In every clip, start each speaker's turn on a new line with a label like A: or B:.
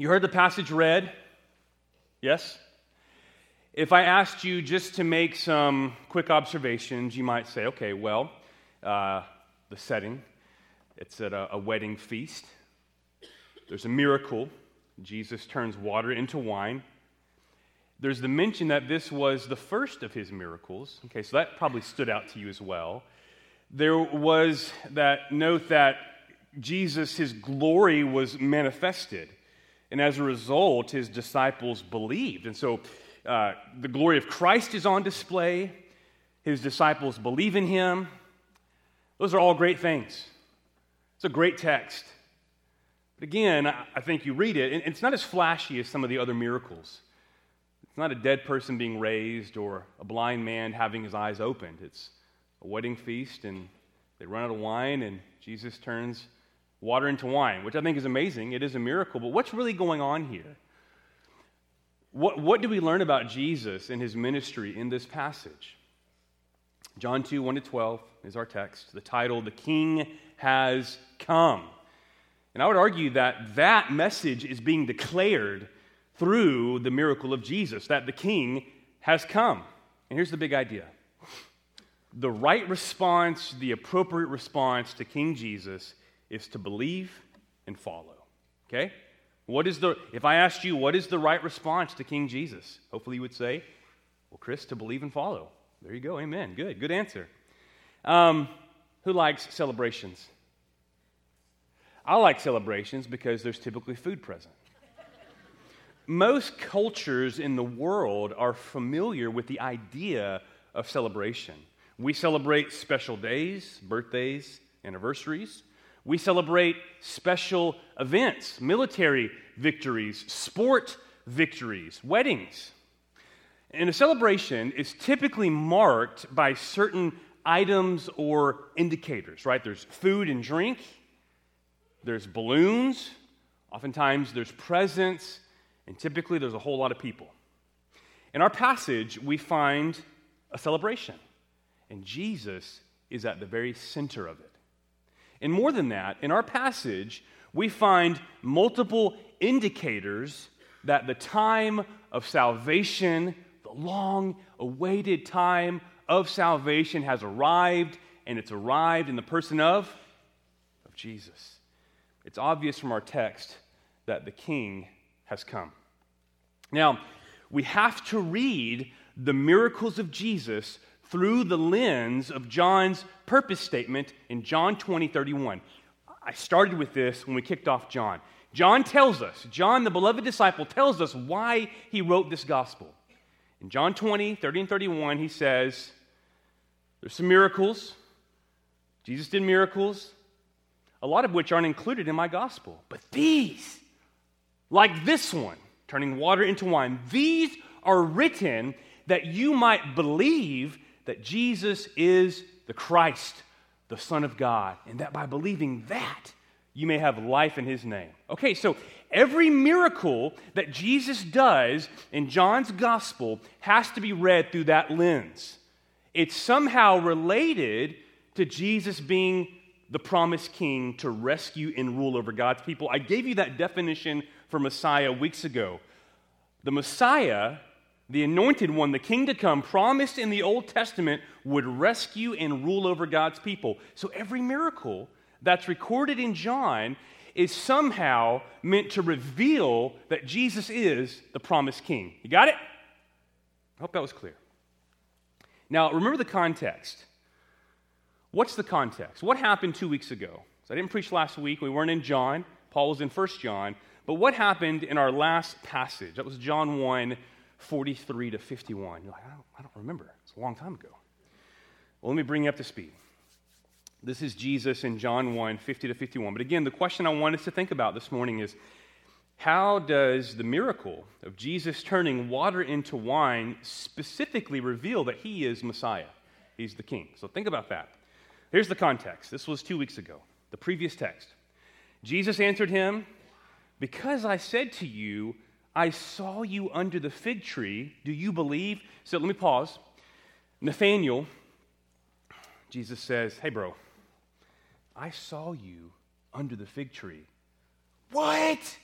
A: You heard the passage read? Yes? If I asked you just to make some quick observations, you might say, okay, well, uh, the setting, it's at a, a wedding feast. There's a miracle. Jesus turns water into wine. There's the mention that this was the first of his miracles. Okay, so that probably stood out to you as well. There was that note that Jesus, his glory was manifested. And as a result, his disciples believed. And so uh, the glory of Christ is on display. His disciples believe in him. Those are all great things. It's a great text. But again, I think you read it, and it's not as flashy as some of the other miracles. It's not a dead person being raised or a blind man having his eyes opened. It's a wedding feast, and they run out of wine, and Jesus turns water into wine, which I think is amazing. It is a miracle. But what's really going on here? What, what do we learn about Jesus and his ministry in this passage? John 2 1 to 12 is our text. The title, The King Has Come. And I would argue that that message is being declared through the miracle of Jesus, that the King has come. And here's the big idea the right response, the appropriate response to King Jesus is to believe and follow. Okay? What is the, if I asked you, what is the right response to King Jesus? Hopefully you would say, well, Chris, to believe and follow. There you go. Amen. Good. Good answer. Um, who likes celebrations? I like celebrations because there's typically food present. Most cultures in the world are familiar with the idea of celebration. We celebrate special days, birthdays, anniversaries. We celebrate special events, military victories, sport victories, weddings. And a celebration is typically marked by certain items or indicators, right? There's food and drink, there's balloons, oftentimes there's presents, and typically there's a whole lot of people. In our passage, we find a celebration, and Jesus is at the very center of it. And more than that, in our passage, we find multiple indicators that the time of salvation, the long awaited time of salvation, has arrived, and it's arrived in the person of, of Jesus. It's obvious from our text that the king has come. Now, we have to read the miracles of Jesus through the lens of John's purpose statement in John 20, 31. I started with this when we kicked off John. John tells us, John, the beloved disciple, tells us why he wrote this gospel. In John 20, 30 and 31, he says, There's some miracles. Jesus did miracles, a lot of which aren't included in my gospel. But these, like this one, turning water into wine, these are written that you might believe that Jesus is the Christ, the Son of God, and that by believing that, you may have life in his name. Okay, so every miracle that Jesus does in John's gospel has to be read through that lens. It's somehow related to Jesus being the promised king to rescue and rule over God's people. I gave you that definition for Messiah weeks ago. The Messiah the anointed one, the king to come, promised in the Old Testament, would rescue and rule over God's people. So every miracle that's recorded in John is somehow meant to reveal that Jesus is the promised king. You got it? I hope that was clear. Now, remember the context. What's the context? What happened two weeks ago? So I didn't preach last week. We weren't in John. Paul was in First John. But what happened in our last passage? That was John 1 43 to 51. You're like, I don't, I don't remember. It's a long time ago. Well, let me bring you up to speed. This is Jesus in John 1 50 to 51. But again, the question I want us to think about this morning is how does the miracle of Jesus turning water into wine specifically reveal that he is Messiah? He's the king. So think about that. Here's the context. This was two weeks ago, the previous text. Jesus answered him, Because I said to you, I saw you under the fig tree. Do you believe? So let me pause. Nathanael, Jesus says, Hey, bro, I saw you under the fig tree. What?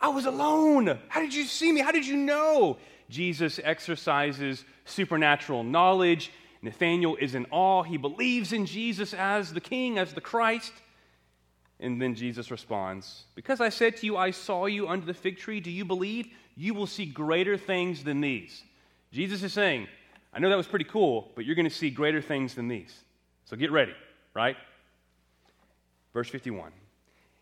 A: I was alone. How did you see me? How did you know? Jesus exercises supernatural knowledge. Nathanael is in awe. He believes in Jesus as the King, as the Christ. And then Jesus responds, Because I said to you, I saw you under the fig tree, do you believe? You will see greater things than these. Jesus is saying, I know that was pretty cool, but you're going to see greater things than these. So get ready, right? Verse 51.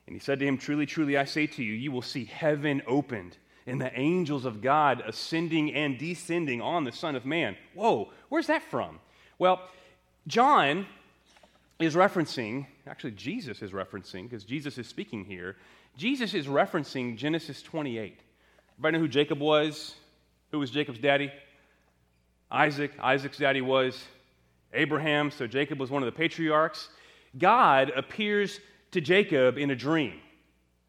A: And he said to him, Truly, truly, I say to you, you will see heaven opened and the angels of God ascending and descending on the Son of Man. Whoa, where's that from? Well, John is referencing, actually, Jesus is referencing, because Jesus is speaking here. Jesus is referencing Genesis 28. Everybody know who Jacob was? Who was Jacob's daddy? Isaac. Isaac's daddy was Abraham, so Jacob was one of the patriarchs. God appears to Jacob in a dream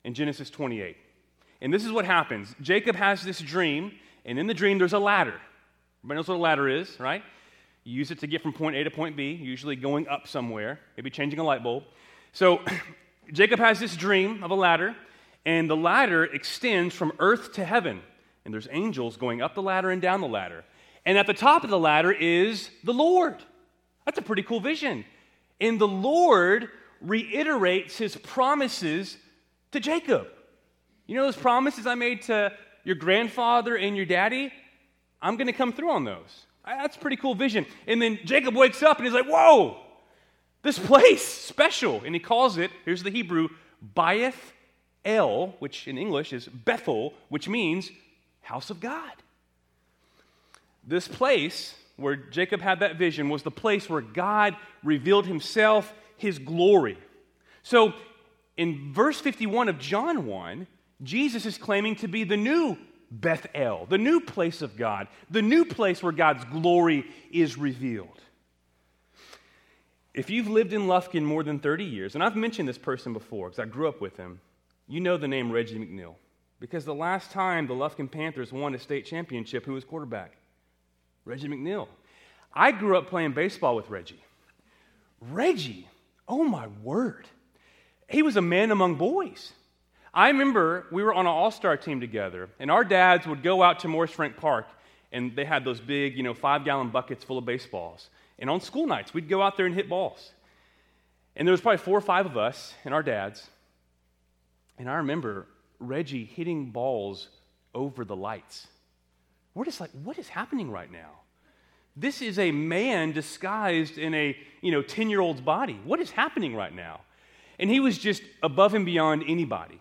A: in Genesis 28. And this is what happens Jacob has this dream, and in the dream, there's a ladder. Everybody knows what a ladder is, right? You use it to get from point A to point B, usually going up somewhere, maybe changing a light bulb. So Jacob has this dream of a ladder, and the ladder extends from earth to heaven. And there's angels going up the ladder and down the ladder. And at the top of the ladder is the Lord. That's a pretty cool vision. And the Lord reiterates his promises to Jacob. You know those promises I made to your grandfather and your daddy? I'm going to come through on those. That's a pretty cool vision. And then Jacob wakes up and he's like, Whoa, this place, special. And he calls it, here's the Hebrew, Baeth El, which in English is Bethel, which means house of God. This place where Jacob had that vision was the place where God revealed himself, his glory. So in verse 51 of John 1, Jesus is claiming to be the new Bethel, the new place of God, the new place where God's glory is revealed. If you've lived in Lufkin more than 30 years, and I've mentioned this person before because I grew up with him, you know the name Reggie McNeal. Because the last time the Lufkin Panthers won a state championship, who was quarterback? Reggie McNeal. I grew up playing baseball with Reggie. Reggie, oh my word, he was a man among boys. I remember we were on an all star team together, and our dads would go out to Morris Frank Park, and they had those big, you know, five gallon buckets full of baseballs. And on school nights, we'd go out there and hit balls. And there was probably four or five of us and our dads. And I remember Reggie hitting balls over the lights. We're just like, what is happening right now? This is a man disguised in a, you know, 10 year old's body. What is happening right now? And he was just above and beyond anybody.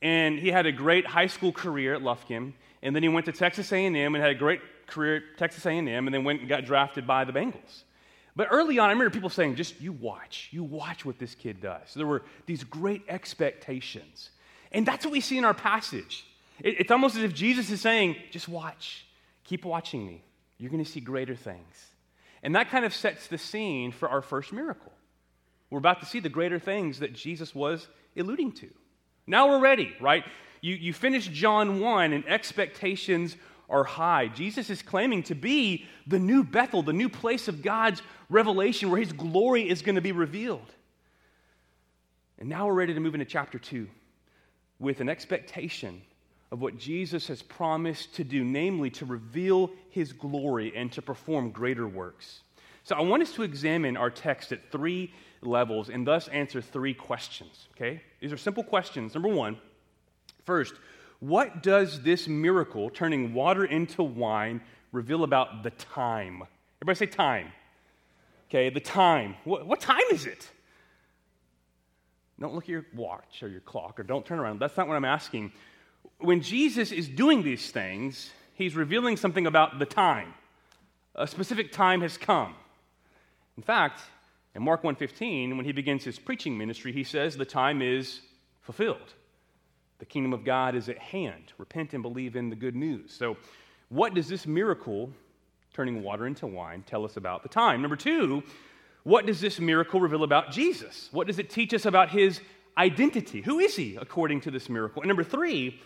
A: And he had a great high school career at Lufkin, and then he went to Texas A&M and had a great career at Texas A&M, and then went and got drafted by the Bengals. But early on, I remember people saying, just you watch, you watch what this kid does. So there were these great expectations. And that's what we see in our passage. it's almost as if Jesus is saying, just watch, keep watching me. You're going to see greater things. And that kind of sets the scene for our first miracle. We're about to see the greater things that Jesus was alluding to. Now we're ready, right? You, you finish John 1 and expectations are high. Jesus is claiming to be the new Bethel, the new place of God's revelation where his glory is going to be revealed. And now we're ready to move into chapter 2 with an expectation of what Jesus has promised to do, namely to reveal his glory and to perform greater works. So I want us to examine our text at three levels and thus answer three questions, okay? These are simple questions. Number one, first, what does this miracle, turning water into wine, reveal about the time? Everybody say time. Okay, the time. What, what time is it? Don't look at your watch or your clock or don't turn around. That's not what I'm asking. When Jesus is doing these things, he's revealing something about the time. A specific time has come. In fact, in Mark 1:15, when he begins his preaching ministry, he says the time is fulfilled. The kingdom of God is at hand. Repent and believe in the good news. So, what does this miracle, turning water into wine, tell us about the time? Number two, what does this miracle reveal about Jesus? What does it teach us about his identity? Who is he according to this miracle? And number three,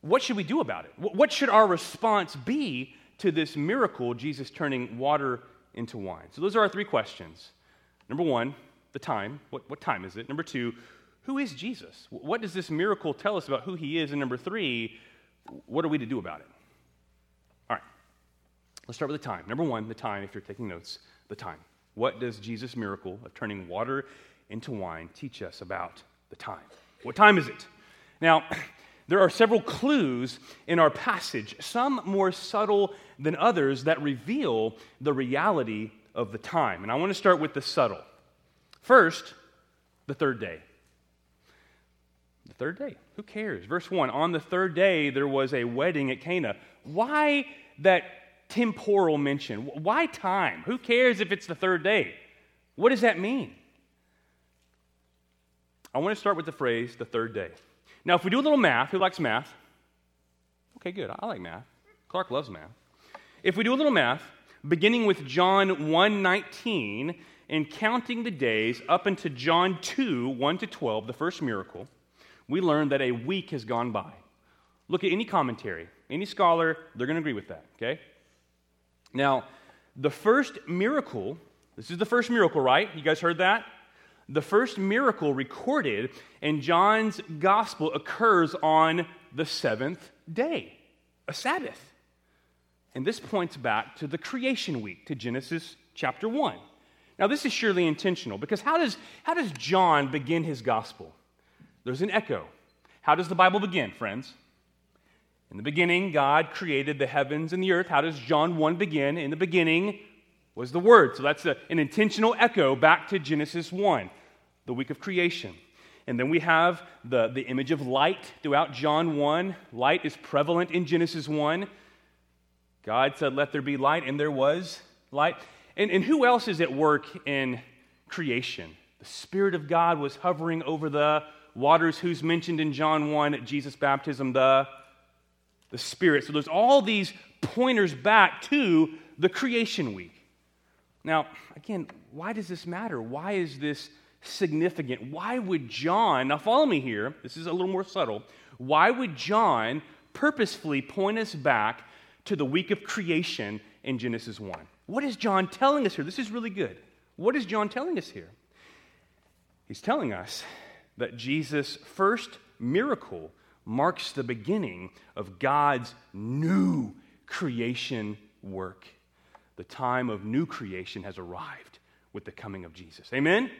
A: what should we do about it? What should our response be to this miracle, Jesus turning water into wine? So, those are our three questions. Number one, the time. What, what time is it? Number two, who is Jesus? What does this miracle tell us about who he is? And number three, what are we to do about it? All right, let's start with the time. Number one, the time, if you're taking notes, the time. What does Jesus' miracle of turning water into wine teach us about the time? What time is it? Now, there are several clues in our passage, some more subtle than others, that reveal the reality of the time. And I want to start with the subtle. First, the third day. The third day. Who cares? Verse 1 On the third day, there was a wedding at Cana. Why that temporal mention? Why time? Who cares if it's the third day? What does that mean? I want to start with the phrase the third day. Now, if we do a little math, who likes math? Okay, good. I like math. Clark loves math. If we do a little math, beginning with John 1:19 and counting the days up into John 2, 1 to 12, the first miracle, we learn that a week has gone by. Look at any commentary, any scholar, they're going to agree with that, okay? Now, the first miracle, this is the first miracle, right? You guys heard that? The first miracle recorded in John's gospel occurs on the seventh day, a Sabbath. And this points back to the creation week, to Genesis chapter 1. Now, this is surely intentional because how does, how does John begin his gospel? There's an echo. How does the Bible begin, friends? In the beginning, God created the heavens and the earth. How does John 1 begin? In the beginning was the Word. So that's a, an intentional echo back to Genesis 1, the week of creation. And then we have the, the image of light throughout John 1. Light is prevalent in Genesis 1. God said, Let there be light, and there was light. And, and who else is at work in creation? The Spirit of God was hovering over the waters, who's mentioned in John 1 at Jesus' baptism, the, the Spirit. So there's all these pointers back to the creation week. Now, again, why does this matter? Why is this significant? Why would John, now follow me here, this is a little more subtle. Why would John purposefully point us back to the week of creation in Genesis 1? What is John telling us here? This is really good. What is John telling us here? He's telling us that Jesus' first miracle marks the beginning of God's new creation work. The time of new creation has arrived with the coming of Jesus. Amen?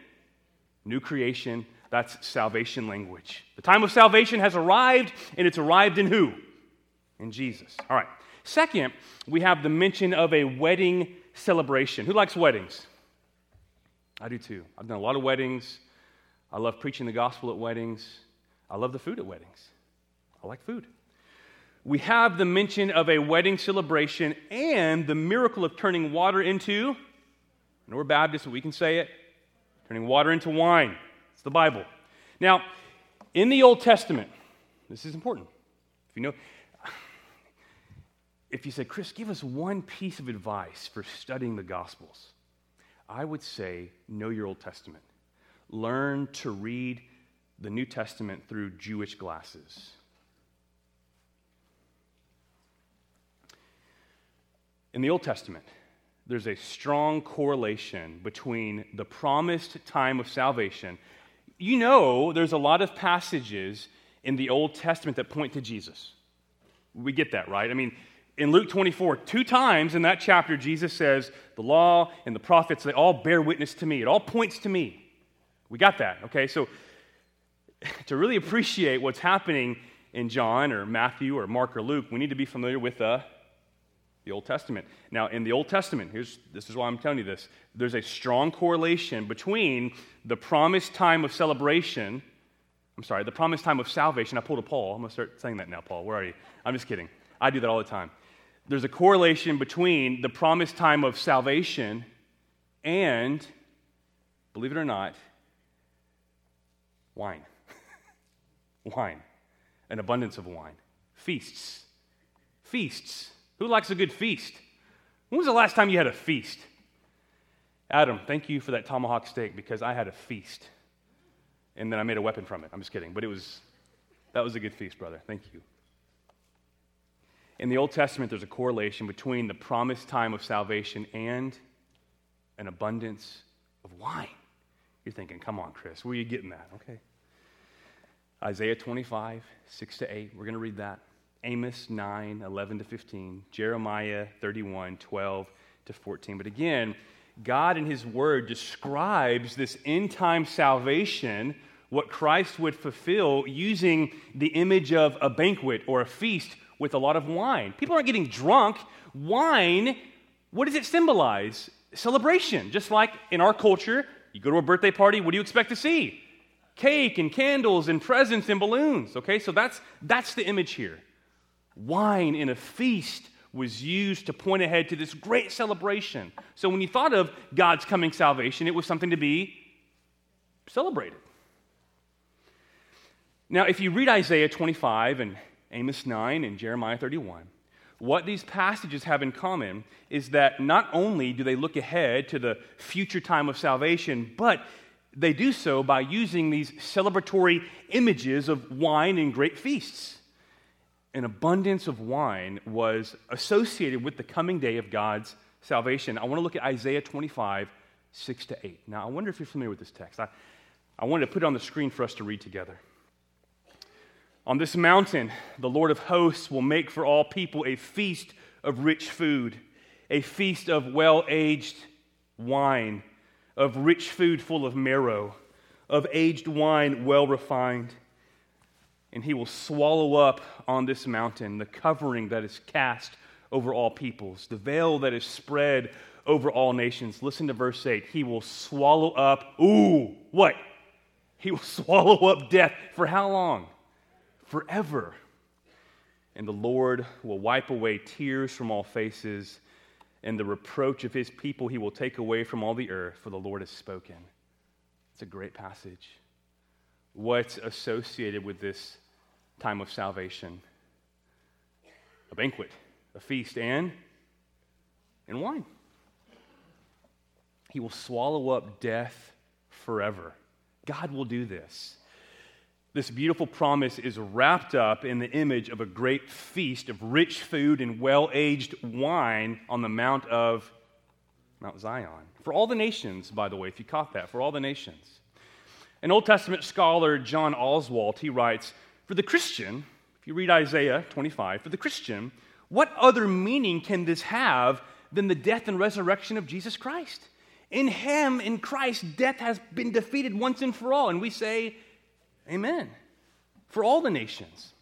A: New creation, that's salvation language. The time of salvation has arrived, and it's arrived in who? In Jesus. All right. Second, we have the mention of a wedding celebration. Who likes weddings? I do too. I've done a lot of weddings. I love preaching the gospel at weddings. I love the food at weddings. I like food. We have the mention of a wedding celebration and the miracle of turning water into, know we're Baptists, but we can say it, turning water into wine. It's the Bible. Now, in the Old Testament, this is important. If you know, if you said, Chris, give us one piece of advice for studying the Gospels, I would say, know your Old Testament learn to read the New Testament through Jewish glasses. In the Old Testament, there's a strong correlation between the promised time of salvation. You know, there's a lot of passages in the Old Testament that point to Jesus. We get that, right? I mean, in Luke 24, two times in that chapter, Jesus says, The law and the prophets, they all bear witness to me. It all points to me. We got that, okay? So to really appreciate what's happening in John or Matthew or Mark or Luke, we need to be familiar with uh, the Old Testament. Now, in the Old Testament, here's, this is why I'm telling you this there's a strong correlation between the promised time of celebration. I'm sorry, the promised time of salvation. I pulled a Paul. I'm going to start saying that now, Paul. Where are you? I'm just kidding. I do that all the time. There's a correlation between the promised time of salvation and, believe it or not, Wine. wine. An abundance of wine. Feasts. Feasts. Who likes a good feast? When was the last time you had a feast? Adam, thank you for that tomahawk steak because I had a feast. And then I made a weapon from it. I'm just kidding. But it was, that was a good feast, brother. Thank you. In the Old Testament, there's a correlation between the promised time of salvation and an abundance of wine. You're thinking, come on, Chris, where are you getting that? Okay. Isaiah 25, 6 to 8. We're going to read that. Amos 9, 11 to 15. Jeremiah 31, 12 to 14. But again, God in His Word describes this end time salvation, what Christ would fulfill, using the image of a banquet or a feast with a lot of wine. People aren't getting drunk. Wine, what does it symbolize? Celebration. Just like in our culture, you go to a birthday party, what do you expect to see? Cake and candles and presents and balloons. Okay, so that's, that's the image here. Wine in a feast was used to point ahead to this great celebration. So when you thought of God's coming salvation, it was something to be celebrated. Now, if you read Isaiah 25 and Amos 9 and Jeremiah 31, what these passages have in common is that not only do they look ahead to the future time of salvation, but they do so by using these celebratory images of wine and great feasts an abundance of wine was associated with the coming day of God's salvation. I want to look at Isaiah 25, 6 to 8. Now, I wonder if you're familiar with this text. I, I wanted to put it on the screen for us to read together. On this mountain, the Lord of hosts will make for all people a feast of rich food, a feast of well aged wine, of rich food full of marrow, of aged wine well refined and he will swallow up on this mountain the covering that is cast over all peoples, the veil that is spread over all nations. Listen to verse 8. He will swallow up, ooh, what? He will swallow up death for how long? Forever. And the Lord will wipe away tears from all faces, and the reproach of his people he will take away from all the earth, for the Lord has spoken. It's a great passage. What's associated with this time of salvation a banquet, a feast, and, and wine. He will swallow up death forever. God will do this. This beautiful promise is wrapped up in the image of a great feast of rich food and well aged wine on the Mount of Mount Zion. For all the nations, by the way, if you caught that, for all the nations. An Old Testament scholar, John Oswalt, he writes for the Christian, if you read Isaiah 25, for the Christian, what other meaning can this have than the death and resurrection of Jesus Christ? In Him, in Christ, death has been defeated once and for all. And we say, Amen. For all the nations.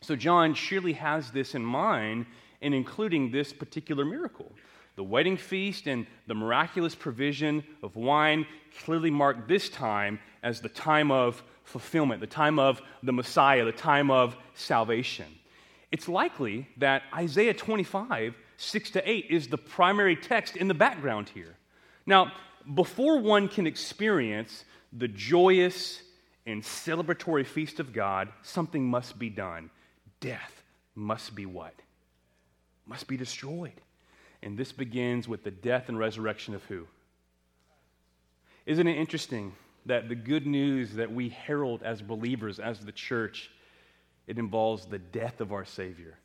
A: So John surely has this in mind in including this particular miracle. The wedding feast and the miraculous provision of wine clearly mark this time as the time of fulfillment, the time of the Messiah, the time of salvation. It's likely that Isaiah 25, 6 to 8, is the primary text in the background here. Now, before one can experience the joyous and celebratory feast of God, something must be done. Death must be what? Must be destroyed. And this begins with the death and resurrection of who? Isn't it interesting that the good news that we herald as believers, as the church, it involves the death of our Savior.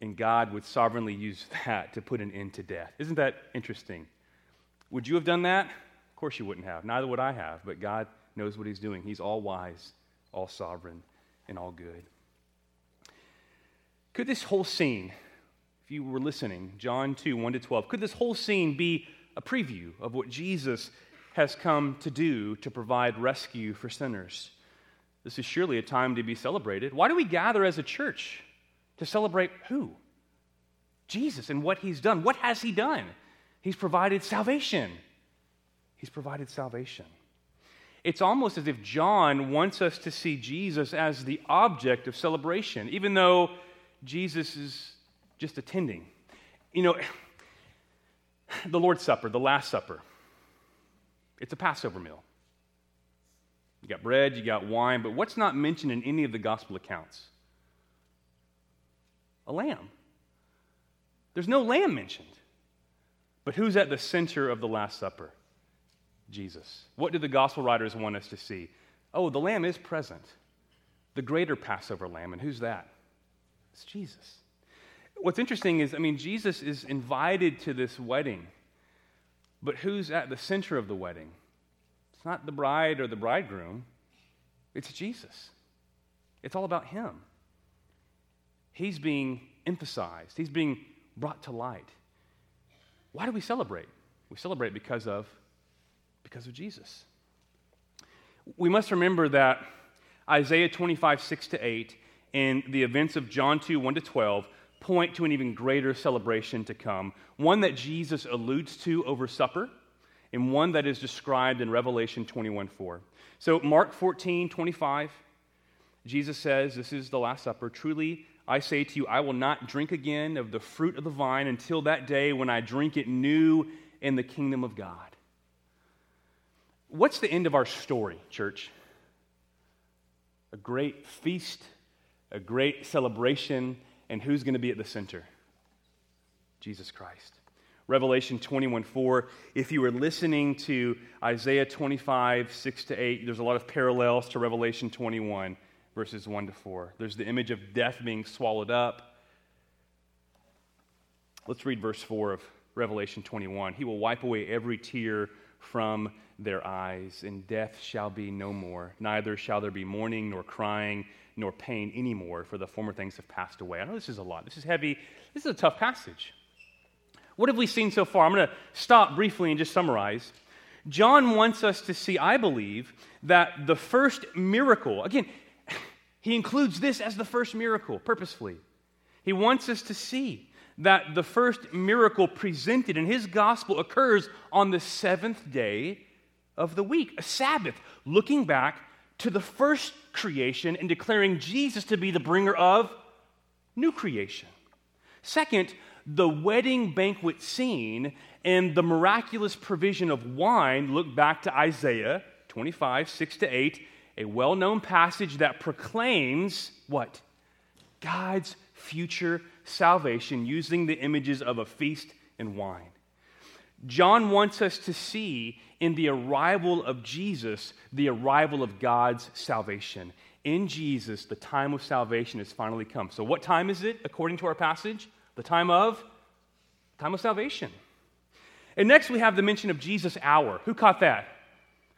A: And God would sovereignly use that to put an end to death. Isn't that interesting? Would you have done that? Of course you wouldn't have. Neither would I have. But God knows what He's doing. He's all wise, all sovereign, and all good. Could this whole scene, if you were listening, John 2, 1 to 12, could this whole scene be a preview of what Jesus has come to do to provide rescue for sinners. This is surely a time to be celebrated. Why do we gather as a church? To celebrate who? Jesus and what he's done. What has he done? He's provided salvation. He's provided salvation. It's almost as if John wants us to see Jesus as the object of celebration, even though Jesus is just attending. You know, the Lord's Supper, the Last Supper, it's a Passover meal. You got bread, you got wine, but what's not mentioned in any of the gospel accounts? A lamb. There's no lamb mentioned. But who's at the center of the Last Supper? Jesus. What do the gospel writers want us to see? Oh, the lamb is present. The greater Passover lamb. And who's that? It's Jesus. What's interesting is, I mean, Jesus is invited to this wedding. But who's at the center of the wedding? It's not the bride or the bridegroom, It's Jesus. It's all about Him. He's being emphasized, He's being brought to light. Why do we celebrate? We celebrate because of, because of Jesus. We must remember that Isaiah 25, 6 to 8, and the events of John 2, 1 to 12 point to an even greater celebration to come, one that Jesus alludes to over supper, and one that is described in Revelation 21, 4. So, Mark 14, 25, Jesus says, This is the Last Supper. Truly, I say to you, I will not drink again of the fruit of the vine until that day when I drink it new in the kingdom of God. What's the end of our story, church? A great feast, a great celebration, and who's going to be at the center? Jesus Christ. Revelation 21 4. If you were listening to Isaiah 25 6 to 8, there's a lot of parallels to Revelation 21 verses 1 to 4. There's the image of death being swallowed up. Let's read verse 4 of Revelation 21. He will wipe away every tear from their eyes, and death shall be no more. Neither shall there be mourning, nor crying, nor pain anymore, for the former things have passed away. I know this is a lot. This is heavy. This is a tough passage. What have we seen so far? I'm going to stop briefly and just summarize. John wants us to see, I believe, that the first miracle, again, he includes this as the first miracle purposefully. He wants us to see that the first miracle presented in his gospel occurs on the seventh day of the week, a Sabbath, looking back to the first creation and declaring Jesus to be the bringer of new creation. Second, the wedding banquet scene and the miraculous provision of wine look back to Isaiah 25, 6 to 8, a well known passage that proclaims what? God's future salvation using the images of a feast and wine. John wants us to see in the arrival of Jesus the arrival of God's salvation. In Jesus, the time of salvation has finally come. So, what time is it according to our passage? The time of time of salvation. And next we have the mention of Jesus' hour. Who caught that?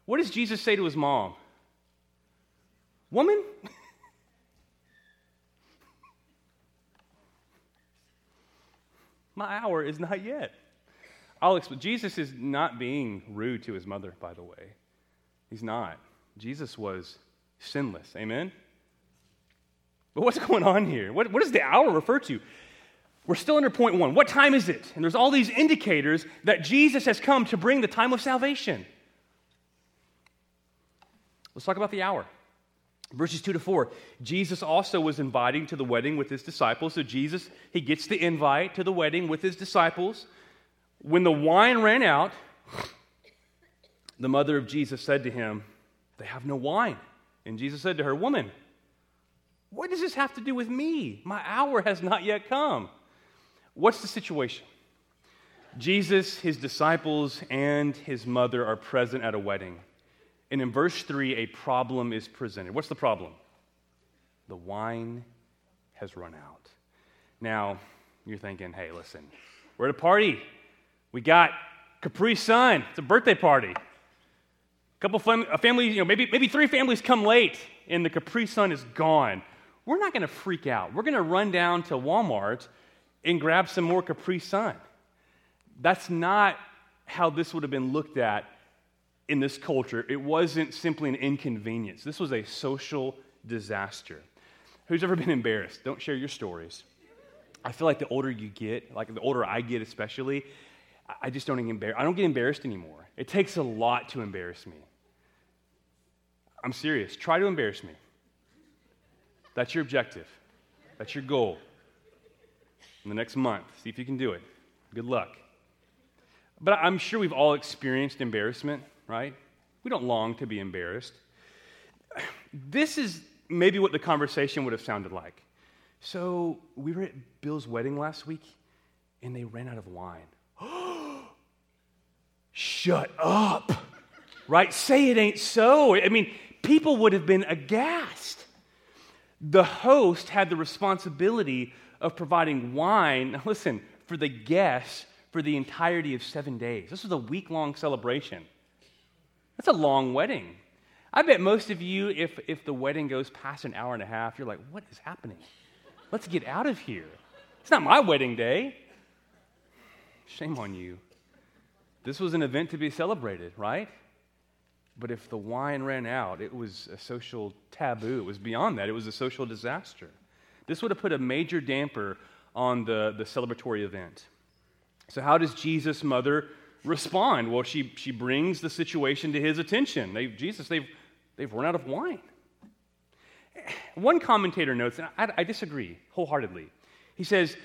A: What does Jesus say to his mom? Woman? My hour is not yet. I'll explain. Jesus is not being rude to his mother, by the way. He's not. Jesus was sinless. Amen? But what's going on here? What, what does the hour refer to? We're still under point one. What time is it? And there's all these indicators that Jesus has come to bring the time of salvation. Let's talk about the hour. Verses 2 to 4. Jesus also was inviting to the wedding with his disciples. So Jesus, he gets the invite to the wedding with his disciples. When the wine ran out, the mother of Jesus said to him, They have no wine. And Jesus said to her, Woman, what does this have to do with me? My hour has not yet come. What's the situation? Jesus, his disciples, and his mother are present at a wedding. And in verse 3, a problem is presented. What's the problem? The wine has run out. Now, you're thinking, hey, listen, we're at a party. We got Capri Sun. It's a birthday party. A couple fam- family, you know, maybe, maybe three families come late and the Capri Sun is gone. We're not going to freak out. We're going to run down to Walmart and grab some more Capri Sun. That's not how this would have been looked at in this culture, it wasn't simply an inconvenience. This was a social disaster. Who's ever been embarrassed? Don't share your stories. I feel like the older you get, like the older I get especially, I just don't embarrass. I don't get embarrassed anymore. It takes a lot to embarrass me. I'm serious. Try to embarrass me. That's your objective. That's your goal. In the next month, see if you can do it. Good luck. But I'm sure we've all experienced embarrassment right? We don't long to be embarrassed. This is maybe what the conversation would have sounded like. So, we were at Bill's wedding last week and they ran out of wine. Shut up, right? Say it ain't so. I mean, people would have been aghast. The host had the responsibility of providing wine, listen, for the guests for the entirety of seven days. This was a week long celebration. That's a long wedding. I bet most of you, if, if the wedding goes past an hour and a half, you're like, what is happening? Let's get out of here. It's not my wedding day. Shame on you. This was an event to be celebrated, right? But if the wine ran out, it was a social taboo. It was beyond that, it was a social disaster. This would have put a major damper on the, the celebratory event. So, how does Jesus' mother respond? Well, she, she brings the situation to his attention. They, Jesus, they've, they've run out of wine. One commentator notes, and I, I disagree wholeheartedly. He says,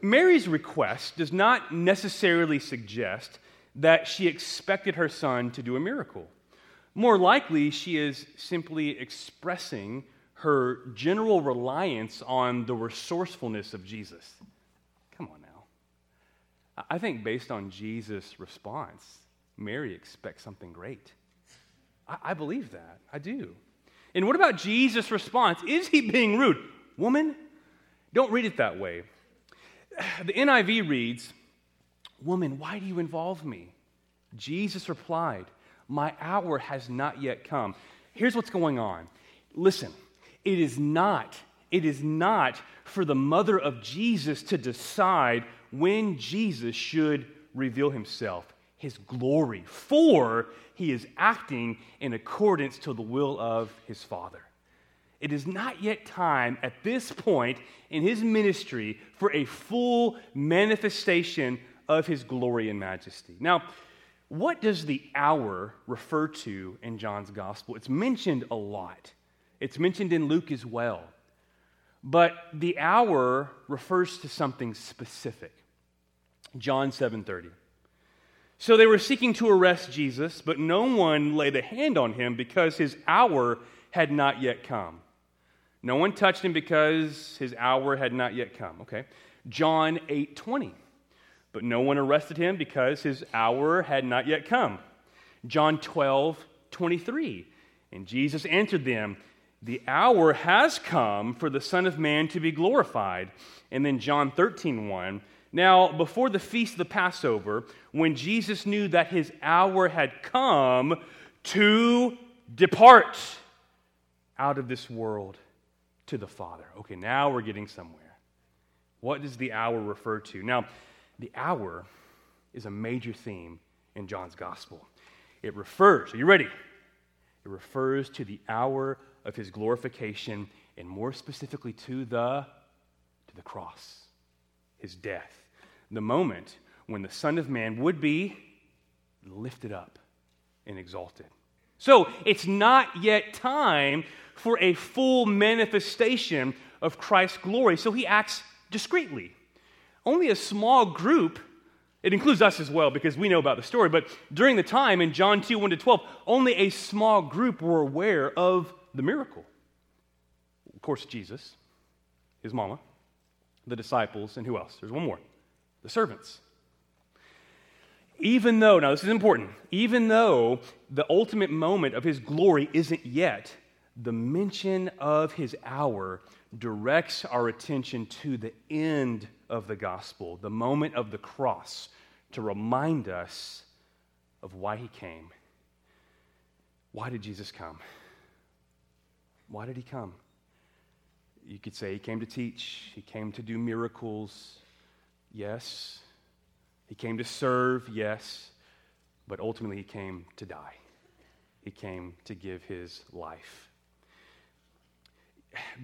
A: Mary's request does not necessarily suggest that she expected her son to do a miracle. More likely, she is simply expressing her general reliance on the resourcefulness of Jesus. I think based on Jesus' response, Mary expects something great. I, I believe that. I do. And what about Jesus' response? Is he being rude? Woman, don't read it that way. The NIV reads, Woman, why do you involve me? Jesus replied, My hour has not yet come. Here's what's going on. Listen, it is not, it is not for the mother of Jesus to decide when Jesus should reveal himself, his glory, for he is acting in accordance to the will of his Father. It is not yet time at this point in his ministry for a full manifestation of his glory and majesty. Now, what does the hour refer to in John's gospel? It's mentioned a lot. It's mentioned in Luke as well. But the hour refers to something specific. John 7:30. So they were seeking to arrest Jesus, but no one laid a hand on him because his hour had not yet come. No one touched him because his hour had not yet come. Okay. John 8:20. But no one arrested him because his hour had not yet come. John 12:23. And Jesus answered them, The hour has come for the Son of Man to be glorified. And then John 13, 1. Now, before the feast of the Passover, when Jesus knew that his hour had come to depart out of this world to the Father. Okay, now we're getting somewhere. What does the hour refer to? Now, the hour is a major theme in John's gospel. It refers, are you ready? It refers to the hour of his glorification and more specifically to the to the cross, his death. The moment when the Son of Man would be lifted up and exalted. So, it's not yet time for a full manifestation of Christ's glory. So he acts discreetly only a small group, it includes us as well because we know about the story, but during the time in John 2 1 to 12, only a small group were aware of the miracle. Of course, Jesus, his mama, the disciples, and who else? There's one more the servants. Even though, now this is important, even though the ultimate moment of his glory isn't yet, the mention of his hour directs our attention to the end of the gospel, the moment of the cross, to remind us of why he came. Why did Jesus come? Why did he come? You could say he came to teach, he came to do miracles, yes. He came to serve, yes. But ultimately, he came to die. He came to give his life.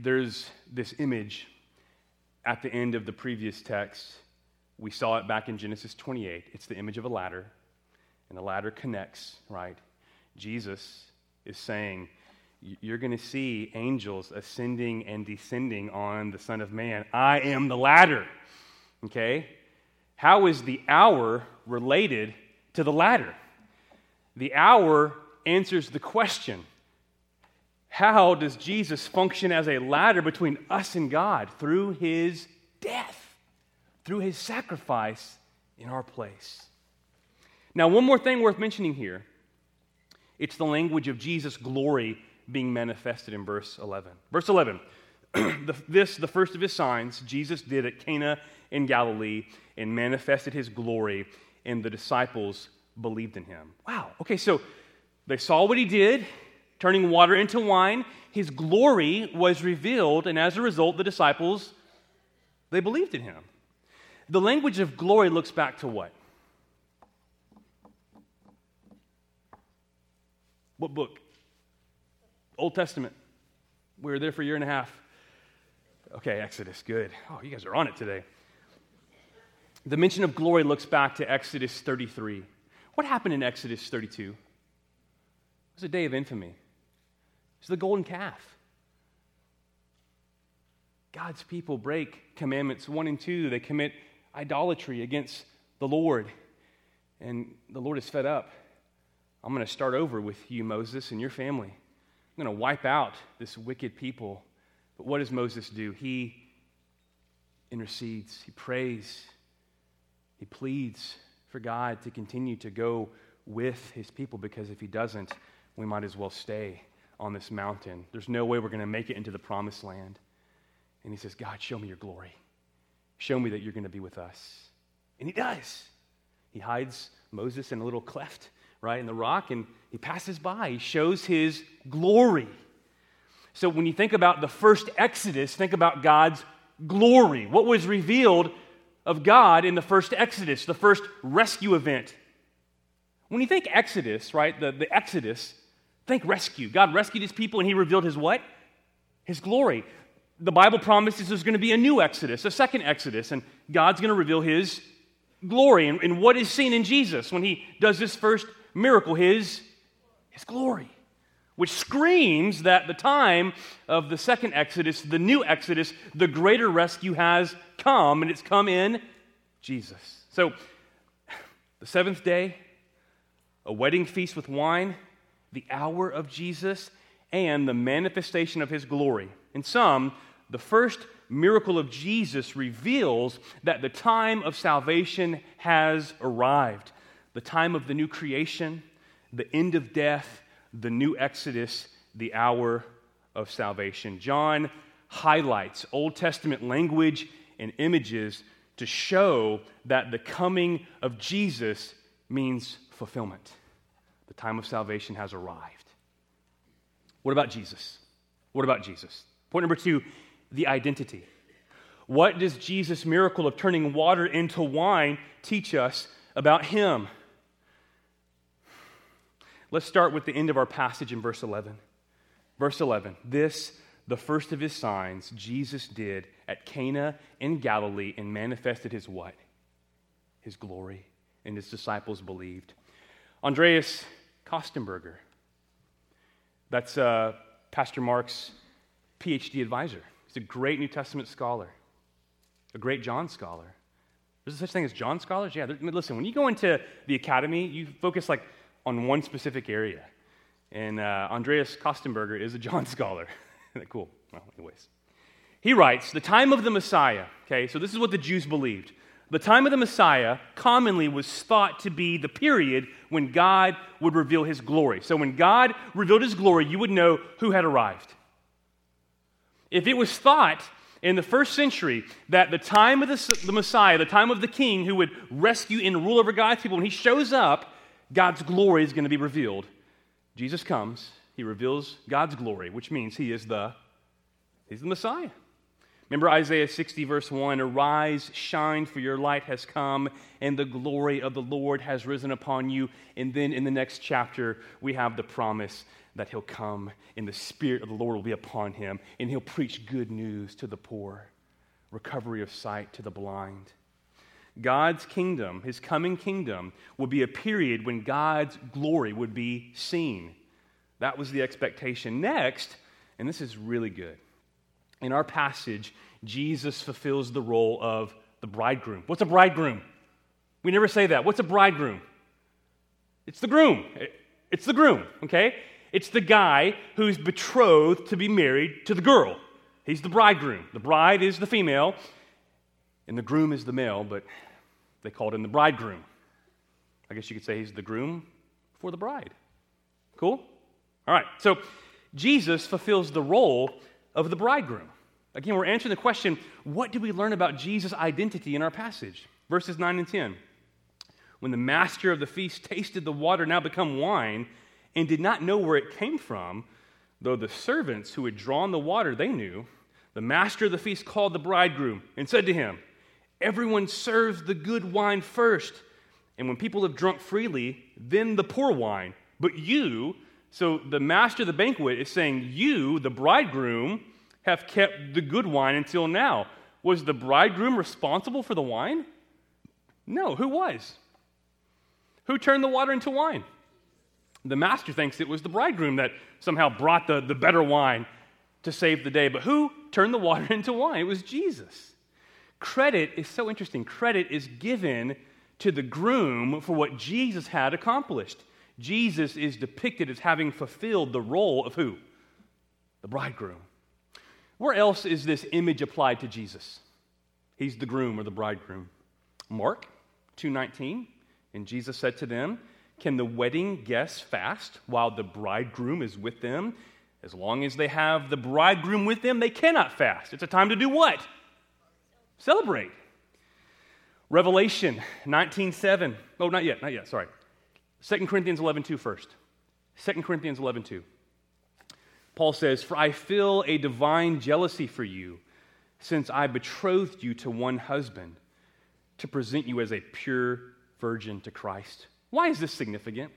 A: There's this image at the end of the previous text, we saw it back in Genesis 28. It's the image of a ladder, and the ladder connects, right? Jesus is saying, You're going to see angels ascending and descending on the Son of Man. I am the ladder. Okay? How is the hour related to the ladder? The hour answers the question how does Jesus function as a ladder between us and God? Through his death, through his sacrifice in our place. Now, one more thing worth mentioning here it's the language of Jesus' glory being manifested in verse 11. Verse 11 the, this, the first of his signs, Jesus did at Cana in Galilee and manifested his glory, and the disciples believed in him. Wow. Okay, so they saw what he did, turning water into wine. His glory was revealed, and as a result, the disciples, they believed in him. The language of glory looks back to what? What book? Old Testament. We were there for a year and a half. Okay, Exodus, good. Oh, you guys are on it today. The mention of glory looks back to Exodus 33. What happened in Exodus 32? It was a day of infamy. It was the golden calf. God's people break commandments one and two. They commit idolatry against the Lord. And the Lord is fed up. I'm going to start over with you, Moses, and your family. I'm going to wipe out this wicked people. But what does Moses do? He intercedes, he prays, he pleads for God to continue to go with his people because if he doesn't, we might as well stay on this mountain. There's no way we're going to make it into the promised land. And he says, God, show me your glory. Show me that you're going to be with us. And he does. He hides Moses in a little cleft, right, in the rock, and he passes by. He shows his glory. So when you think about the first Exodus, think about God's glory. What was revealed of God in the first Exodus, the first rescue event. When you think Exodus, right, the, the Exodus, think rescue. God rescued his people and he revealed his what? His glory. The Bible promises there's going to be a new Exodus, a second Exodus, and God's going to reveal his glory. And, and what is seen in Jesus when he does this first miracle? His, his glory which screams that the time of the second Exodus, the new Exodus, the greater rescue has come, and it's come in Jesus. So, the seventh day, a wedding feast with wine, the hour of Jesus, and the manifestation of his glory. In sum, the first miracle of Jesus reveals that the time of salvation has arrived. The time of the new creation, the end of death, the new Exodus, the hour of salvation. John highlights Old Testament language and images to show that the coming of Jesus means fulfillment. The time of salvation has arrived. What about Jesus? What about Jesus? Point number two the identity. What does Jesus' miracle of turning water into wine teach us about him? Let's start with the end of our passage in verse 11. Verse 11 This, the first of his signs, Jesus did at Cana in Galilee and manifested his what? His glory. And his disciples believed. Andreas Kostenberger, that's uh, Pastor Mark's PhD advisor. He's a great New Testament scholar, a great John scholar. There's such thing as John scholars? Yeah, listen, when you go into the academy, you focus like on one specific area. And uh, Andreas Kostenberger is a John scholar. cool? Well, anyways. He writes The time of the Messiah, okay, so this is what the Jews believed. The time of the Messiah commonly was thought to be the period when God would reveal his glory. So when God revealed his glory, you would know who had arrived. If it was thought in the first century that the time of the, the Messiah, the time of the king who would rescue and rule over God's people, when he shows up, God's glory is going to be revealed. Jesus comes, he reveals God's glory, which means he is the he's the Messiah. Remember Isaiah 60, verse 1 Arise, shine, for your light has come, and the glory of the Lord has risen upon you. And then in the next chapter, we have the promise that he'll come, and the Spirit of the Lord will be upon him, and he'll preach good news to the poor, recovery of sight to the blind. God's kingdom, his coming kingdom, would be a period when God's glory would be seen. That was the expectation. Next, and this is really good, in our passage, Jesus fulfills the role of the bridegroom. What's a bridegroom? We never say that. What's a bridegroom? It's the groom. It's the groom, okay? It's the guy who's betrothed to be married to the girl. He's the bridegroom. The bride is the female, and the groom is the male, but they called him the bridegroom. I guess you could say he's the groom for the bride. Cool? All right, so Jesus fulfills the role of the bridegroom. Again, we're answering the question what do we learn about Jesus' identity in our passage? Verses 9 and 10. When the master of the feast tasted the water now become wine, and did not know where it came from, though the servants who had drawn the water they knew. The master of the feast called the bridegroom and said to him, Everyone serves the good wine first, and when people have drunk freely, then the poor wine. But you, so the master of the banquet is saying, You, the bridegroom, have kept the good wine until now. Was the bridegroom responsible for the wine? No, who was? Who turned the water into wine? The master thinks it was the bridegroom that somehow brought the, the better wine to save the day. But who turned the water into wine? It was Jesus. Credit is so interesting. Credit is given to the groom for what Jesus had accomplished. Jesus is depicted as having fulfilled the role of who? The bridegroom. Where else is this image applied to Jesus? He's the groom or the bridegroom. Mark 2:19, and Jesus said to them, "Can the wedding guests fast while the bridegroom is with them? As long as they have the bridegroom with them, they cannot fast. It's a time to do what? Celebrate. Revelation 19:7. Oh, not yet, not yet, sorry. 2 Corinthians 11:2 first. 2 Corinthians 11:2. Paul says, "For I feel a divine jealousy for you, since I betrothed you to one husband, to present you as a pure virgin to Christ." Why is this significant?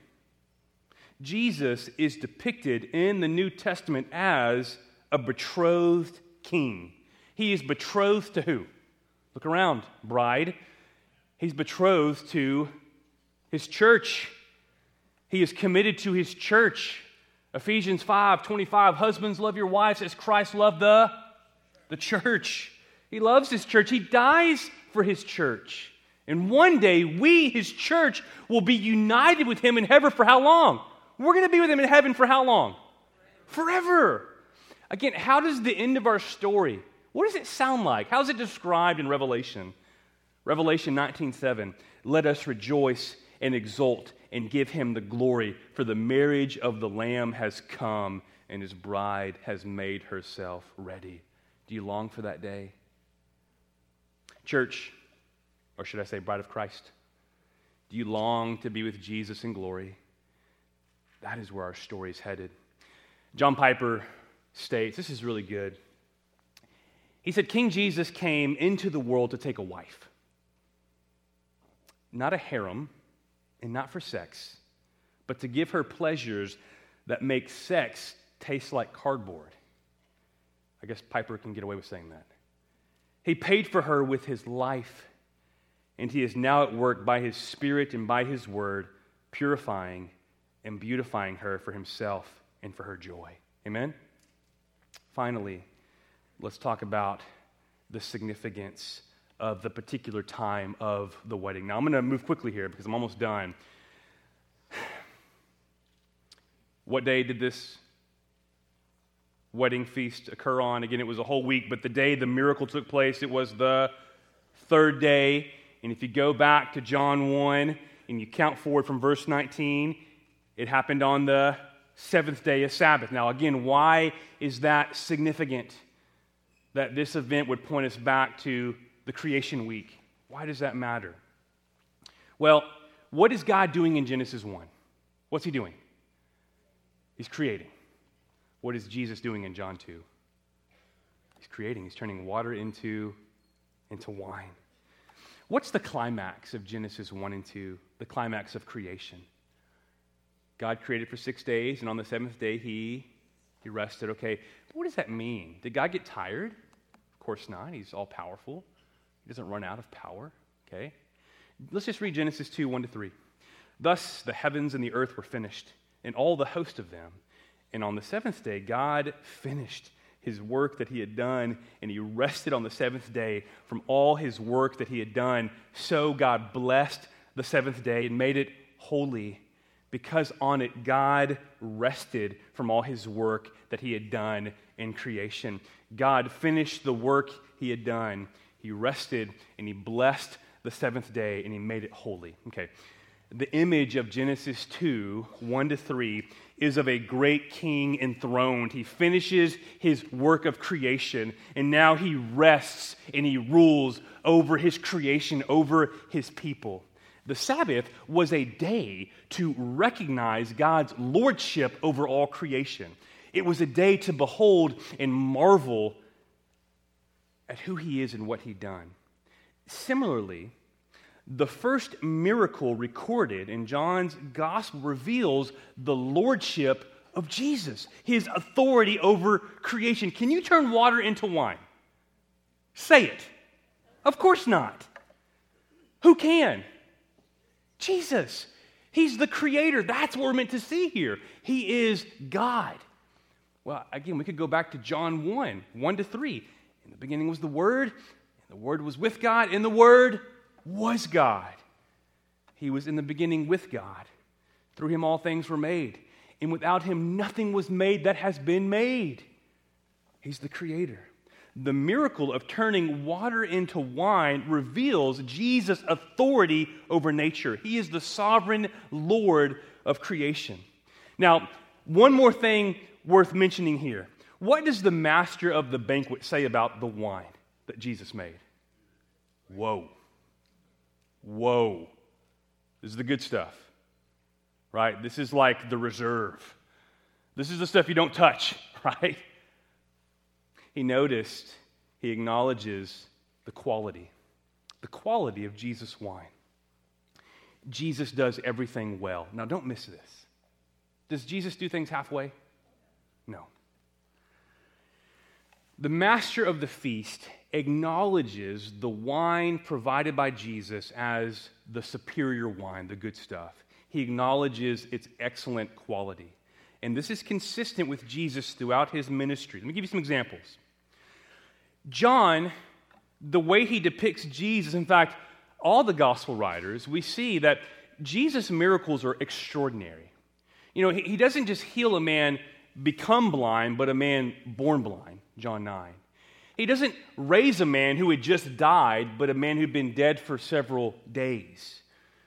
A: Jesus is depicted in the New Testament as a betrothed king. He is betrothed to who? Look around, bride. He's betrothed to his church. He is committed to his church. Ephesians 5 25, husbands, love your wives as Christ loved the, the church. He loves his church. He dies for his church. And one day, we, his church, will be united with him in heaven for how long? We're going to be with him in heaven for how long? Forever. Again, how does the end of our story, what does it sound like? How is it described in Revelation? Revelation 19:7, let us rejoice and exult and give him the glory, for the marriage of the Lamb has come, and his bride has made herself ready. Do you long for that day? Church, or should I say, bride of Christ, do you long to be with Jesus in glory? That is where our story is headed. John Piper states this is really good. He said, King Jesus came into the world to take a wife, not a harem, and not for sex, but to give her pleasures that make sex taste like cardboard. I guess Piper can get away with saying that. He paid for her with his life, and he is now at work by his spirit and by his word, purifying and beautifying her for himself and for her joy. Amen? Finally, let's talk about the significance of the particular time of the wedding. Now, I'm going to move quickly here because I'm almost done. What day did this wedding feast occur on? Again, it was a whole week, but the day the miracle took place, it was the third day. And if you go back to John 1 and you count forward from verse 19, it happened on the seventh day of Sabbath. Now, again, why is that significant? That this event would point us back to the creation week. Why does that matter? Well, what is God doing in Genesis 1? What's he doing? He's creating. What is Jesus doing in John 2? He's creating. He's turning water into, into wine. What's the climax of Genesis 1 and 2? The climax of creation. God created for six days, and on the seventh day, he, he rested. Okay, what does that mean? Did God get tired? Of course not. He's all powerful, he doesn't run out of power. Okay? Let's just read Genesis 2 1 to 3. Thus the heavens and the earth were finished, and all the host of them. And on the seventh day, God finished his work that he had done, and he rested on the seventh day from all his work that he had done. So God blessed the seventh day and made it holy because on it God rested from all his work that he had done in creation. God finished the work he had done. He rested and he blessed the seventh day and he made it holy. Okay. The image of Genesis 2, 1 to 3, is of a great king enthroned. He finishes his work of creation, and now he rests and he rules over his creation, over his people. The Sabbath was a day to recognize God's lordship over all creation. It was a day to behold and marvel at who He is and what He'd done. Similarly, the first miracle recorded in John's gospel reveals the lordship of Jesus, his authority over creation. Can you turn water into wine? Say it. Of course not. Who can? Jesus. He's the creator. That's what we're meant to see here. He is God. Well, again, we could go back to John 1 1 to 3. In the beginning was the Word, and the Word was with God, and the Word was God. He was in the beginning with God. Through him, all things were made. And without him, nothing was made that has been made. He's the creator. The miracle of turning water into wine reveals Jesus' authority over nature. He is the sovereign Lord of creation. Now, one more thing worth mentioning here. What does the master of the banquet say about the wine that Jesus made? Whoa. Whoa. This is the good stuff, right? This is like the reserve. This is the stuff you don't touch, right? He noticed, he acknowledges the quality, the quality of Jesus' wine. Jesus does everything well. Now, don't miss this. Does Jesus do things halfway? No. The master of the feast acknowledges the wine provided by Jesus as the superior wine, the good stuff. He acknowledges its excellent quality. And this is consistent with Jesus throughout his ministry. Let me give you some examples. John, the way he depicts Jesus, in fact, all the gospel writers, we see that Jesus' miracles are extraordinary. You know, he, doesn't just heal a man become blind, but a man born blind, John 9. He doesn't raise a man who had just died, but a man who'd been dead for several days.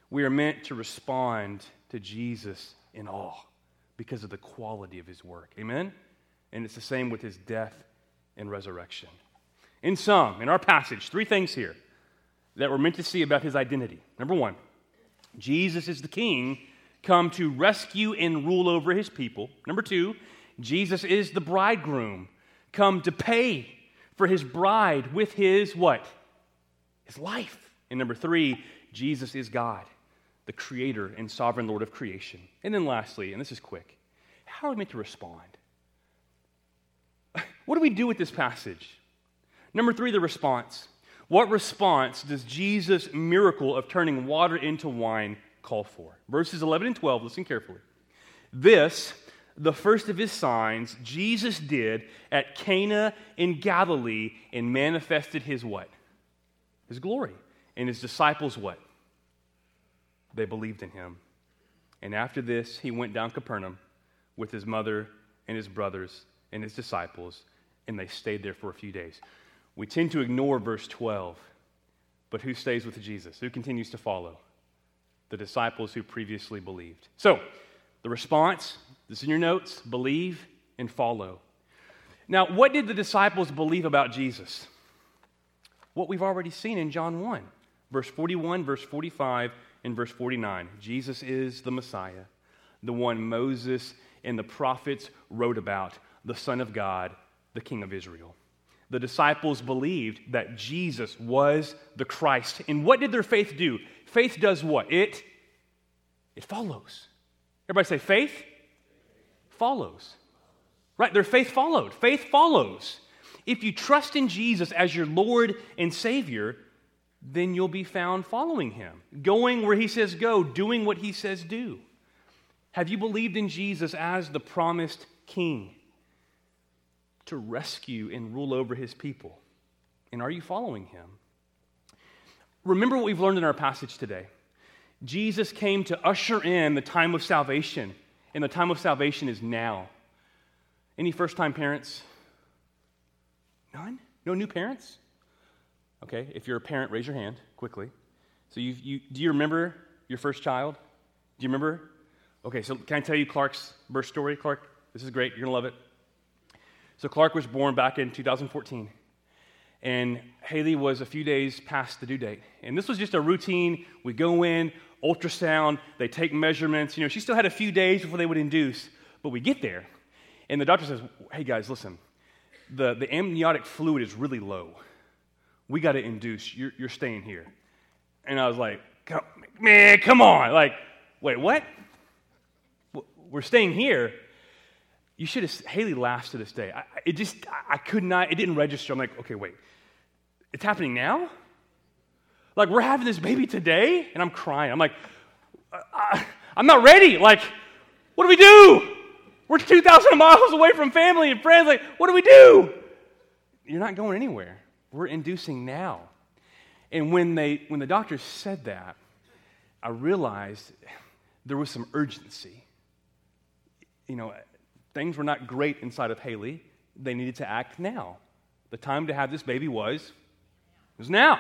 A: We are meant to respond to Jesus in awe because of the quality of his work. Amen? And it's the same with his death and resurrection. In sum, in our passage, three things here that we're meant to see about his identity. Number one, Jesus is the king come to rescue and rule over his people. Number two, Jesus is the bridegroom come to pay for his bride with his what? His life. And number three, Jesus is God, the creator and sovereign Lord of creation. And then lastly, and this is quick, how are we meant to respond? What do we do with this passage? Number three, the response. What response does Jesus' miracle of turning water into wine call for? Verses 11 and 12, listen carefully. This the first of his signs Jesus did at Cana in Galilee and manifested his what? His glory. And his disciples what? They believed in him. And after this, he went down Capernaum with his mother and his brothers and his disciples, and they stayed there for a few days. We tend to ignore verse 12, but who stays with Jesus? Who continues to follow? The disciples who previously believed. So, the response this is in your notes believe and follow. Now, what did the disciples believe about Jesus? What we've already seen in John 1, verse 41, verse 45, and verse 49. Jesus is the Messiah, the one Moses and the prophets wrote about, the Son of God, the King of Israel. The disciples believed that Jesus was the Christ. And what did their faith do? Faith does what? It it follows. Everybody say faith follows. Right? Their faith followed. Faith follows. If you trust in Jesus as your Lord and Savior, then you'll be found following him, going where he says go, doing what he says do. Have you believed in Jesus as the promised king to rescue and rule over his people? And are you following him? Remember what we've learned in our passage today. Jesus came to usher in the time of salvation and the time of salvation is now. Any first time parents? None? No new parents? Okay, if you're a parent, raise your hand quickly. So, you, you, do you remember your first child? Do you remember? Okay, so can I tell you Clark's birth story? Clark, this is great. You're going to love it. So, Clark was born back in 2014. and Haley was a few days past the due date. And this was just a routine. We go in, ultrasound, they take measurements. You know, she still had a few days before they would induce, but we get there, and the doctor says, Hey guys, listen, the, the amniotic fluid is really low. We got to induce. You're, you're staying here. And I was like, Man, come on. Like, wait, what? We're staying here. You should have, Haley laughs to this day. I, it just, I, could not, it didn't register. I'm like, okay, wait, it's happening now? Like, we're having this baby today? And I'm crying. I'm like, I, I'm not ready. Like, what do we do? We're 2,000 miles away from family and friends. Like, what do we do? You're not going anywhere. We're inducing now. And when, they, when the doctor said that, I realized there was some urgency. You know, things were not great inside of Haley. They needed to act now. The time to have this baby was was now.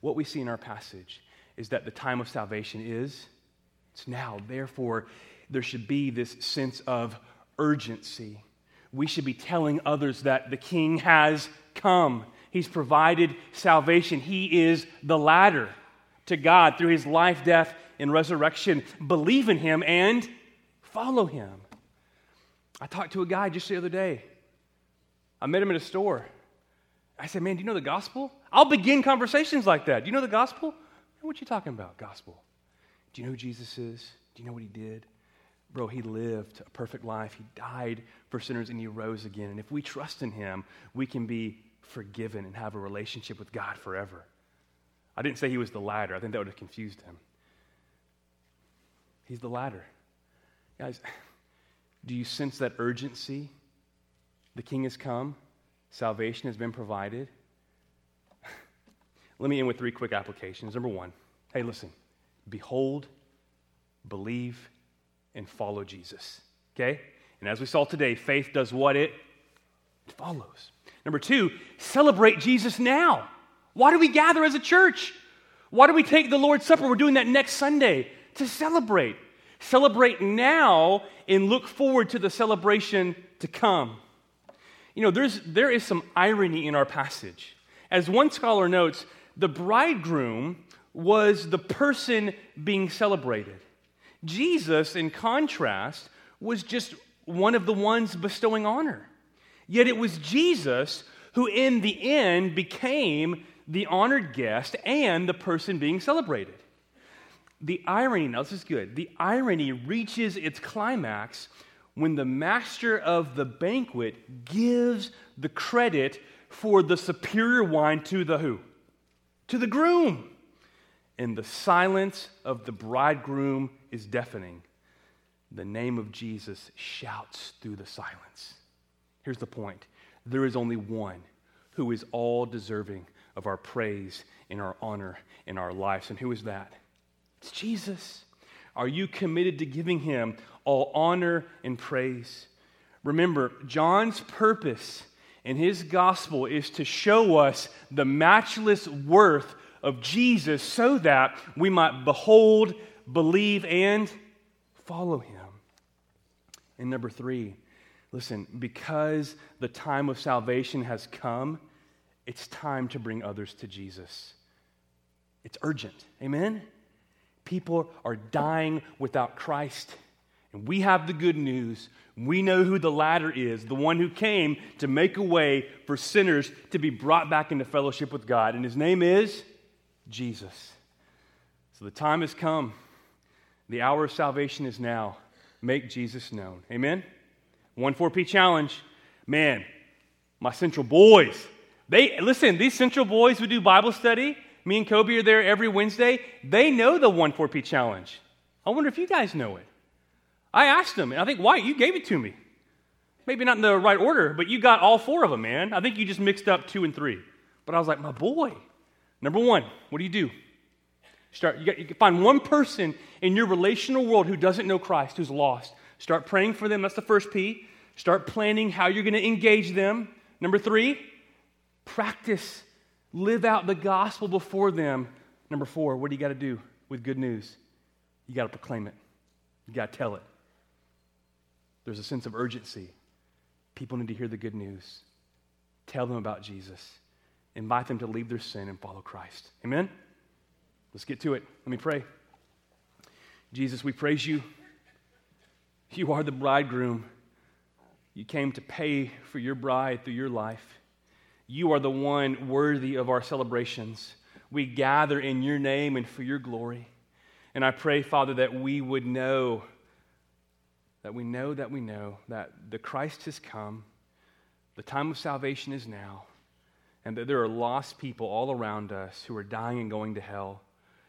A: What we see in our passage is that the time of salvation is it's now. Therefore, there should be this sense of urgency. We should be telling others that the king has come. He's provided salvation. He is the ladder to God through his life, death, and resurrection. Believe in him and follow him. I talked to a guy just the other day. I met him at a store. I said, Man, do you know the gospel? I'll begin conversations like that. Do you know the gospel? What you talking about, gospel? Do you know who Jesus is? Do you know what he did? Bro, he lived a perfect life. He died for sinners and he rose again. And if we trust in him, we can be forgiven and have a relationship with God forever. I didn't say he was the ladder, I think that would have confused him. He's the ladder. Guys, do you sense that urgency? The king has come, salvation has been provided. Let me end with three quick applications. Number one, hey, listen, behold, believe, and follow Jesus. Okay? And as we saw today, faith does what it follows. Number two, celebrate Jesus now. Why do we gather as a church? Why do we take the Lord's Supper? We're doing that next Sunday to celebrate. Celebrate now and look forward to the celebration to come. You know, there's, there is some irony in our passage. As one scholar notes, the bridegroom was the person being celebrated. Jesus, in contrast, was just one of the ones bestowing honor. Yet it was Jesus who, in the end, became the honored guest and the person being celebrated. The irony, now this is good, the irony reaches its climax when the master of the banquet gives the credit for the superior wine to the who? To the groom. And the silence of the bridegroom is deafening. The name of Jesus shouts through the silence. Here's the point there is only one who is all deserving of our praise and our honor in our lives. And who is that? It's Jesus. Are you committed to giving him all honor and praise? Remember, John's purpose in his gospel is to show us the matchless worth of Jesus so that we might behold, believe, and follow him. And number three, listen, because the time of salvation has come, it's time to bring others to Jesus. It's urgent. Amen? People are dying without Christ. And we have the good news. We know who the ladder is, the one who came to make a way for sinners to be brought back into fellowship with God. And his name is Jesus. So the time has come. The hour of salvation is now. Make Jesus known. Amen? 1 4P challenge. Man, my central boys. They listen, these central boys who do Bible study, me and Kobe are there every Wednesday. They know the 1-4P challenge. I wonder if you guys know it. I asked them, and I think, White, you gave it to me. Maybe not in the right order, but you got all four of them, man. I think you just mixed up two and three. But I was like, my boy. Number one, what do you do? Start, you, got, you can find one person in your relational world who doesn't know Christ, who's lost. Start praying for them. That's the first P. Start planning how you're going to engage them. Number three, practice Live out the gospel before them. Number four, what do you got to do with good news? You got to proclaim it, you got to tell it. There's a sense of urgency. People need to hear the good news. Tell them about Jesus. Invite them to leave their sin and follow Christ. Amen? Let's get to it. Let me pray. Jesus, we praise you. You are the bridegroom. You came to pay for your bride through your life. You are the one worthy of our celebrations. We gather in your name and for your glory. And I pray, Father, that we would know, that we know that we know that the Christ has come, the time of salvation is now, and that there are lost people all around us who are dying and going to hell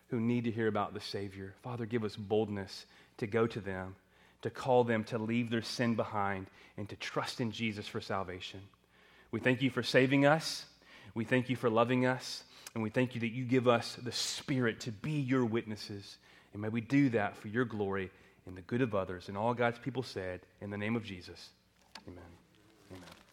A: who need to hear about the Savior. Father, give us boldness to go to them, to call them to leave their sin behind, and to trust in Jesus for salvation. We thank you for saving us. We thank you for loving us. And we thank you that you give us the Spirit to be your witnesses. And may we do that for your glory and the good of others. And all God's people said, in the name of Jesus, amen. Amen.